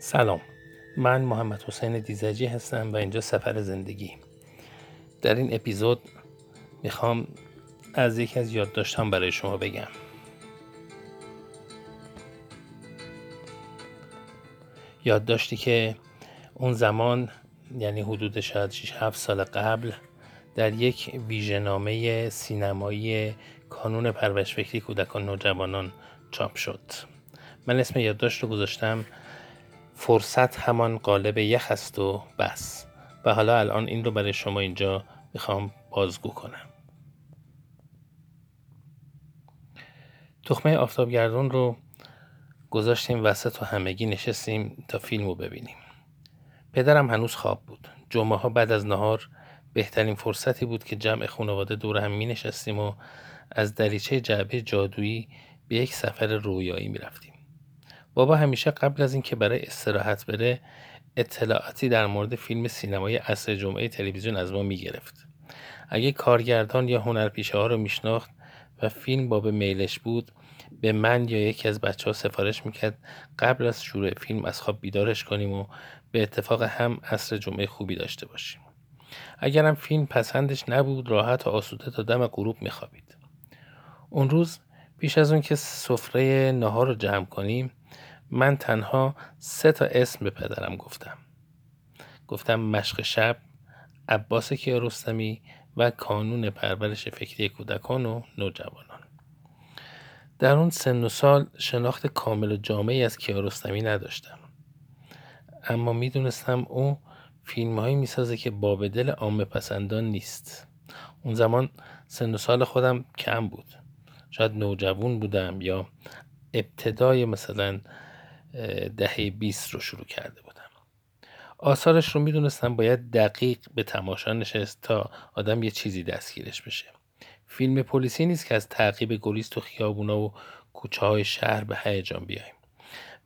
سلام. من محمد حسین دیزجی هستم و اینجا سفر زندگی. در این اپیزود می‌خوام از یکی از یادداشتم برای شما بگم. یادداشتی که اون زمان یعنی حدود شاید 6 7 سال قبل در یک ویژهنامه سینمایی کانون پرورش فکری کودکان نوجوانان چاپ شد. من اسم یادداشت رو گذاشتم فرصت همان قالب یخ است و بس. و حالا الان این رو برای شما اینجا می‌خوام بازگو کنم. تخمه آفتابگردون رو گذاشتیم وسط و همگی نشستیم تا فیلم رو ببینیم. پدرم هنوز خواب بود. جمعه ها بعد از نهار بهترین فرصتی بود که جمع خانواده دور هم می نشستیم و از دریچه جعبه جادویی به یک سفر رویایی می رفتیم. بابا همیشه قبل از اینکه برای استراحت بره اطلاعاتی در مورد فیلم سینمای عصر جمعه تلویزیون از ما می گرفت. اگه کارگردان یا هنرپیشه ها رو میشناخت و فیلم باب میلش بود به من یا یکی از بچه ها سفارش می‌کرد قبل از شروع فیلم از خواب بیدارش کنیم و به اتفاق هم عصر جمعه خوبی داشته باشیم. اگرم فیلم پسندش نبود راحت و آسوده تا دم غروب میخوابید. اون روز پیش از اون که سفره نهار رو جمع کنیم من تنها سه تا اسم به پدرم گفتم. گفتم مشق شب عباس کیارستمی و کانون پرورش فکری کودکان و نوجوانان. در اون سن و سال شناخت کامل و جامعی از کیارستمی نداشتم. اما می‌دونستم او فیلم هایی می‌سازه که باب دل عامه پسندان نیست. اون زمان سن و سال خودم کم بود. شاید نوجوان بودم یا ابتدای مثلا دهه 20 رو شروع کرده بودم. آثارش رو می‌دونستم باید دقیق به تماشا نشست تا آدم یه چیزی دستگیرش بشه. فیلم پلیسی نیست که از تعقیب گلیست و خیابونا و کوچه های شهر به هیجان بیایم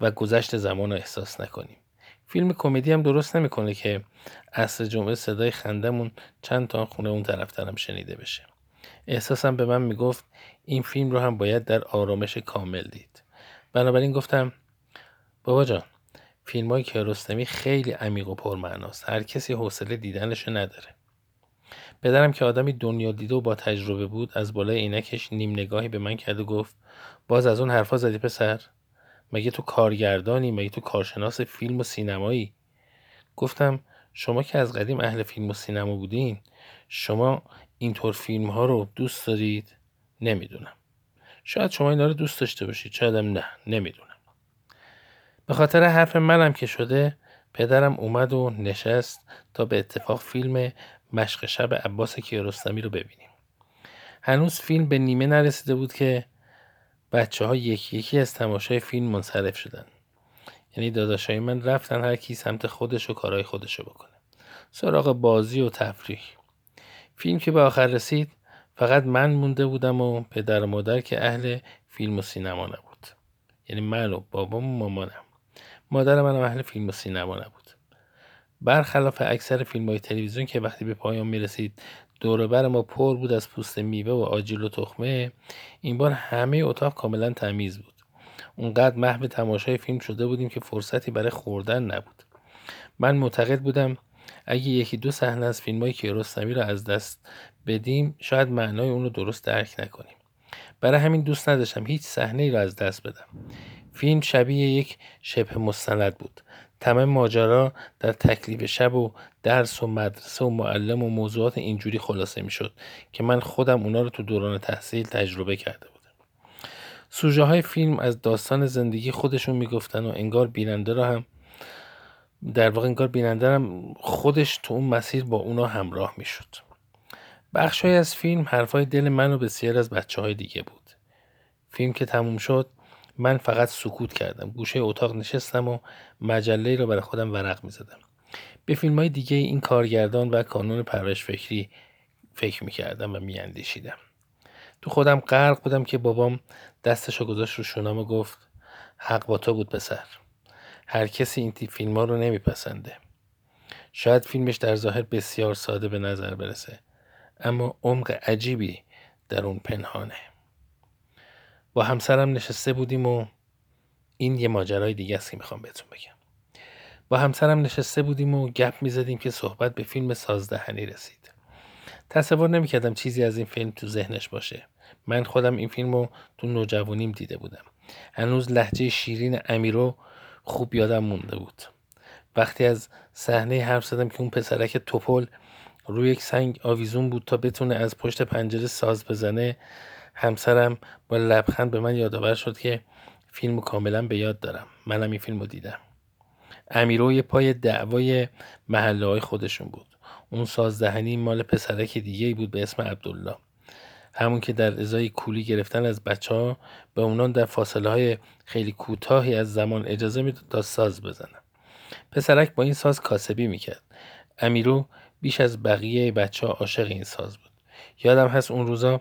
و گذشت زمان رو احساس نکنیم. فیلم کمدی هم درست نمی‌کنه که عصر جمعه صدای خندمون چند تا خونه اون طرفترم شنیده بشه. احساسم به من می‌گفت این فیلم رو هم باید در آرامش کامل دید. بنابراین گفتم بابا جان فیلم های کیارستمی خیلی عمیق و پرمعناست. هر کسی حوصله دیدنشو نداره. پدرم که آدمی دنیا دیده و با تجربه بود از بالای عینکش نیم نگاهی به من کرد و گفت باز از اون حرفا زدی پسر؟ مگه تو کارگردانی؟ مگه تو کارشناس فیلم و سینمایی؟ گفتم شما که از قدیم اهل فیلم و سینما بودین شما اینطور فیلم ها رو دوست دارید؟ نمی‌دونم. شاید شما اینا رو دوست داشته باشید شایدم نه نمی‌دونم. به خاطر حرف منم که شده پدرم اومد و نشست تا به اتفاق فیلم مشق شب عباس کیارستمی رو ببینیم. هنوز فیلم به نیمه نرسیده بود که بچه ها یکی یکی از تماشای فیلم منصرف شدن. یعنی داداشای من رفتن هر کی سمت خودش و کارهای خودش رو بکنه. سراغ بازی و تفریح. فیلم که به آخر رسید فقط من مونده بودم و پدر و مادر که اهل فیلم و سینما نبود. یعنی من و بابام و مامانم. مادر منم اهل فیلم و سینما نبود. برخلاف اکثر فیلم های تلویزیون که وقتی به پایان می رسید دوربر ما پر بود از پوست میوه و آجیل و تخمه این بار همه اتاق کاملا تمیز بود. اونقدر محو تماشای فیلم شده بودیم که فرصتی برای خوردن نبود. من معتقد بودم اگه یکی دو صحنه از فیلم های کیارستمی رو از دست بدیم شاید معنای اون رو درست درک نکنیم. برای همین دوست نداشتم هیچ صحنه ای رو از دست بدم. فیلم شبیه یک شبه مستند بود. تمام ماجرا در تکلیف شب و درس و مدرسه و معلم و موضوعات اینجوری خلاصه می شد که من خودم اونا رو تو دوران تحصیل تجربه کرده بودم. سوژه های فیلم از داستان زندگی خودشون می‌گفتن و انگار بیننده را هم در واقع انگار بیننده هم خودش تو اون مسیر با اونا همراه می‌شد. بخشهایی از فیلم حرفای دل من و بسیار از بچه های دیگه بود. فیلم که تموم شد من فقط سکوت کردم گوشه اتاق نشستم و مجله را برای خودم ورق می زدم. به فیلم های دیگه این کارگردان و کانون پرش فکری فکر می کردم و می اندیشیدم. تو خودم غرق بودم که بابام دستشو گذاشت رو شونم و گفت حق با تو بود پسر هر کسی این تیپ فیلم ها رو نمیپسنده شاید فیلمش در ظاهر بسیار ساده به نظر برسه اما عمق عجیبی در اون پنهانه با همسرم نشسته بودیم و این یه ماجرای دیگه است که می‌خوام بهتون بگم. با همسرم نشسته بودیم و گپ می‌زدیم که صحبت به فیلم سازدهنی رسید. تصور نمی‌کردم چیزی از این فیلم تو ذهنش باشه. من خودم این فیلم رو تو نوجوانیم دیده بودم. هنوز لحجه شیرین امیرو خوب یادم مونده بود. وقتی از صحنه حرف زدم که اون پسرک توپل روی یک سنگ آویزون بود تا بتونه از پشت پنجره ساز بزنه همسرم با لبخند به من یادآور شد که فیلم کاملا به یاد دارم. منم این فیلم رو دیدم. امیرو یه پای دعوای محله های خودشون بود. اون سازدهنی مال پسرک دیگه بود به اسم عبدالله. همون که در ازای کولی گرفتن از بچه ها به اونان در فاصله های خیلی کوتاهی از زمان اجازه می‌داد تا ساز بزنن. پسرک با این ساز کاسبی می‌کرد. امیرو بیش از بقیه بچه ها عاشق این ساز بود. یادم هست اون روزا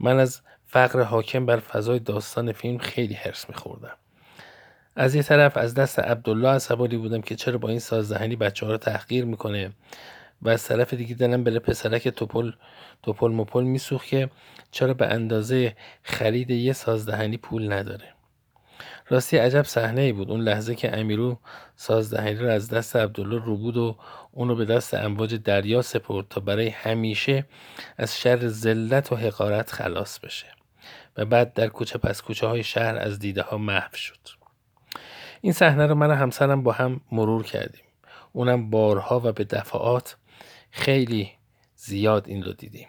من از فقر حاکم بر فضای داستان فیلم خیلی حرس میخوردم. از یه طرف از دست عبدالله عصبانی بودم که چرا با این سازدهنی بچه ها رو تحقیر می‌کنه و از طرف دیگه دلم بله پسرک توپل توپل مپل میسوخت که چرا به اندازه خرید یه سازدهنی پول نداره. راستی عجب صحنه ای بود. اون لحظه که امیرو سازدهنی رو از دست عبدالله رو بود و اونو به دست امواج دریا سپرد تا برای همیشه از شر ذلت و حقارت خلاص بشه. و بعد در کوچه پس کوچه های شهر از دیده ها محو شد. این صحنه رو من و همسرم با هم مرور کردیم. اونم بارها و به دفعات خیلی زیاد این رو دیدیم.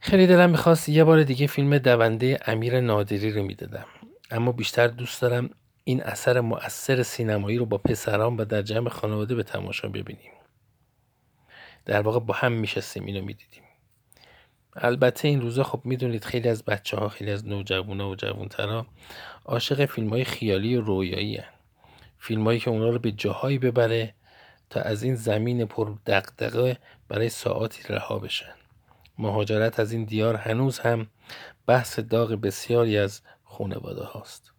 خیلی دلم می‌خواست یه بار دیگه فیلم دونده امیر نادری رو می‌دادم اما بیشتر دوست دارم این اثر مؤثر سینمایی رو با پسران و در جمع خانواده به تماشا ببینیم. در واقع با هم میشستیم اینو می‌دیدیم. البته این روزا خب می‌دونید خیلی از بچه ها خیلی از نوجوانا و جوانترها عاشق فیلم های خیالی و رویایی هن. فیلم هایی که اونا رو به جاهایی ببره تا از این زمین پر دقدقه برای ساعاتی رها بشن. مهاجرت از این دیار هنوز هم بحث داغ بسیاری از خانواده هاست.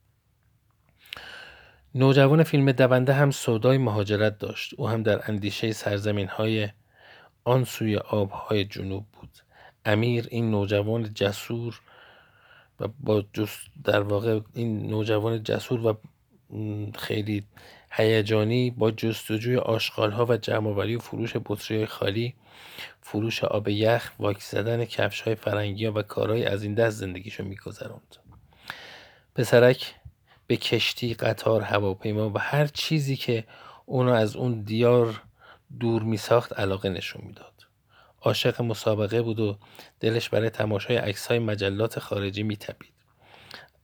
نوجوان فیلم دونده هم سودای مهاجرت داشت. او هم در اندیشه سرزمین های آن سوی آبهای جنوب بود. امیر این نوجوان جسور و با در واقع این نوجوان جسور و خیلی هیجانی با جستجوی ها و جمعآوری و فروش بطری خالی فروش آب یخ واکس زدن کفش های فرنگی ها و کارهای از این دست زندگیشو میگذراند پسرک به کشتی قطار هواپیما و هر چیزی که اونو از اون دیار دور می ساخت علاقه نشون می‌داد. عاشق مسابقه بود و دلش برای تماشای عکس های مجلات خارجی میتپید.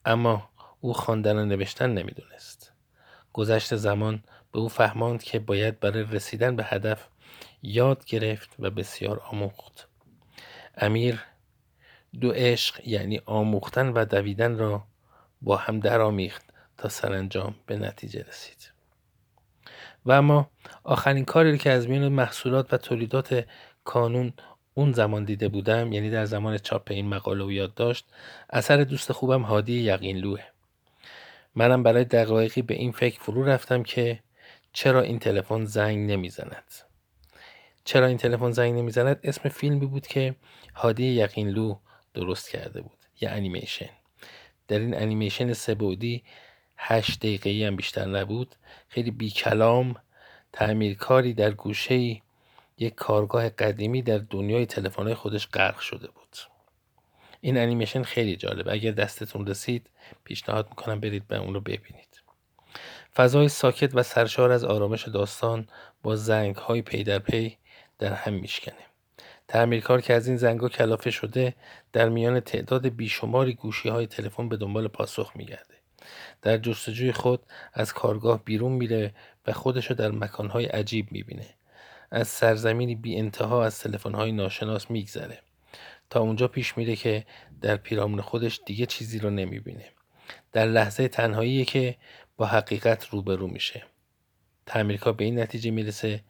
اما او خواندن و نوشتن نمی‌دونست. گذشت زمان به او فهماند که باید برای رسیدن به هدف یاد گرفت و بسیار آموخت. امیر دو عشق یعنی آموختن و دویدن را با هم درآمیخت تا سرانجام به نتیجه رسید. و اما آخرین کاری که از میان محصولات و تولیدات کانون اون زمان دیده بودم یعنی در زمان چاپ این مقاله و یادداشت اثر دوست خوبم هادی یقینلوه منم برای دقایقی به این فکر فرو رفتم که چرا این تلفن زنگ نمی‌زند؟ چرا این تلفن زنگ نمی‌زند؟ اسم فیلمی بود که هادی یقینلو درست کرده بود یه انیمیشن. در این انیمیشن سبودی هشت دقیقه هم بیشتر نبود. خیلی بی کلام تعمیرکاری در گوشه یک کارگاه قدیمی در دنیای تلفن‌های خودش غرق شده بود. این انیمیشن خیلی جالب اگر دستتون رسید پیشنهاد می‌کنم برید اون رو ببینید. فضای ساکت و سرشار از آرامش داستان با زنگ های پی در پی در هم میشکنه. تعمیرکار که از این زنگا کلافه شده در میان تعداد بیشماری گوشی های تلفن به دنبال پاسخ میگرده. در جستجوی خود از کارگاه بیرون میره و خودشو در مکانهای عجیب می‌بینه. از سرزمینی بی انتها از تلفن‌های ناشناس میگذره. تا اونجا پیش میره که در پیرامون خودش دیگه چیزی رو نمی‌بینه. در لحظه تنهایی که با حقیقت روبرو میشه. تعمیرکار به این نتیجه می‌رسه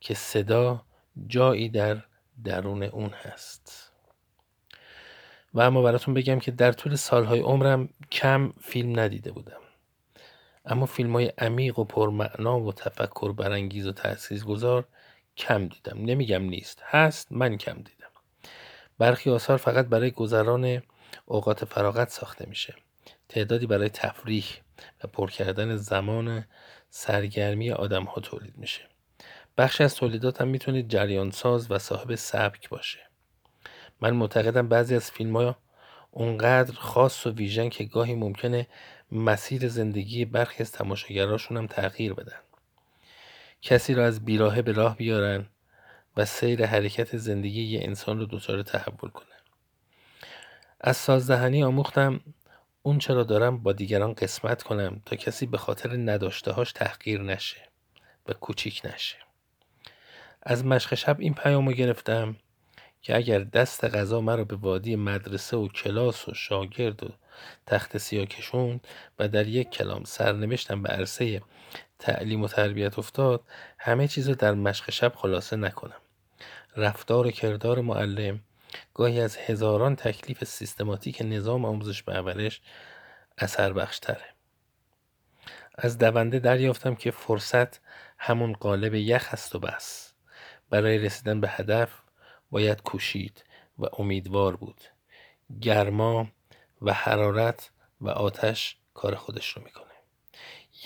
که صدا جایی در درون اون هست. و اما براتون بگم که در طول سالهای عمرم کم فیلم ندیده بودم. اما فیلم های عمیق و پرمعنا و تفکر برانگیز و تاثیرگذار کم دیدم. نمیگم نیست. هست. من کم دیدم. برخی آثار فقط برای گذران اوقات فراغت ساخته میشه. تعدادی برای تفریح و پر کردن زمان سرگرمی آدم ها تولید میشه. بخشی از تولیدات هم می‌تونه جریان ساز و صاحب سبک باشه. من معتقدم بعضی از فیلم ها اونقدر خاص و ویژن که گاهی ممکنه مسیر زندگی برخی از تماشاگراشون هم تغییر بدن. کسی را از بیراهه به راه بیارن و سیر حرکت زندگی یه انسان رو دچار تحول کنه از سازدهنی آموختم اون چرا دارم با دیگران قسمت کنم تا کسی به خاطر نداشتهاش تحقیر نشه و کوچیک نشه. از مشق شب این پیامو گرفتم که اگر دست غذا مرا به وادی مدرسه و کلاس و شاگرد و تخت سیاه کشوند و در یک کلام سرنوشتم به عرصه تعلیم و تربیت افتاد همه چیز در مشق شب خلاصه نکنم. رفتار و کردار معلم گاهی از هزاران تکلیف سیستماتیک نظام آموزش به اثر بخشتره. از دونده دریافتم که فرصت همون قالب یخ است و بس. برای رسیدن به هدف باید کوشید و امیدوار بود. گرما و حرارت و آتش کار خودش رو می‌کنه.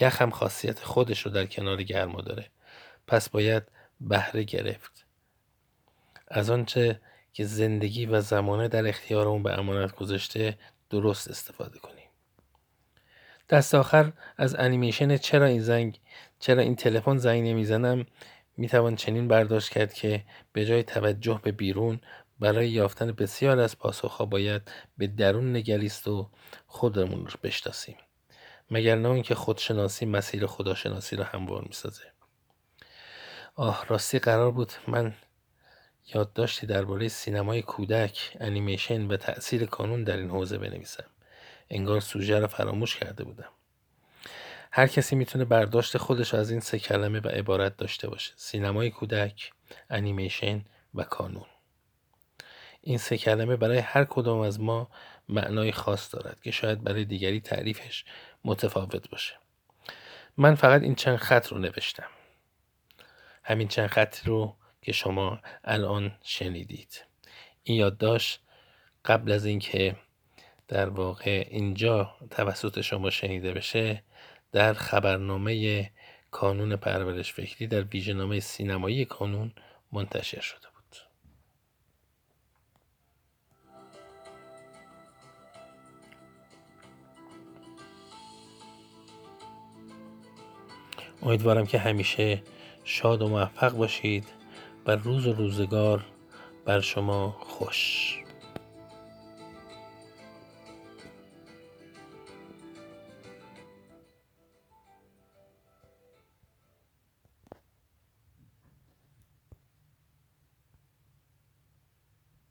یخ هم خاصیت خودش رو در کنار گرما داره. پس باید بهره گرفت. از آنچه که زندگی و زمانه در اختیار اون به امانت گذاشته درست استفاده کنیم. دست آخر از انیمیشن چرا این زنگ چرا این تلفن زنگ نمی‌زنم می‌توان چنین برداشت کرد که به جای توجه به بیرون برای یافتن بسیار از پاسخها باید به درون نگریست و خودمون رو بشناسیم. مگر نه اینکه خودشناسی مسیر خداشناسی رو هموار می‌سازه. آه راستی قرار بود من یادداشتی درباره سینمای کودک انیمیشن و تاثیر کانون در این حوزه بنویسم. انگار سوژه را فراموش کرده بودم. هر کسی می‌تونه برداشت خودش از این سه کلمه و عبارت داشته باشه. سینمای کودک انیمیشن و کانون. این سه کلمه برای هر کدام از ما معنای خاص دارد که شاید برای دیگری تعریفش متفاوت باشه. من فقط این چند خط رو نوشتم. همین چند خط رو که شما الان شنیدید. این یادداشت قبل از اینکه در واقع اینجا توسط شما شنیده بشه در خبرنامه کانون پرورش فکری در ویژهنامه سینمایی کانون منتشر شده. امیدوارم که همیشه شاد و موفق باشید و روز و روزگار بر شما خوش.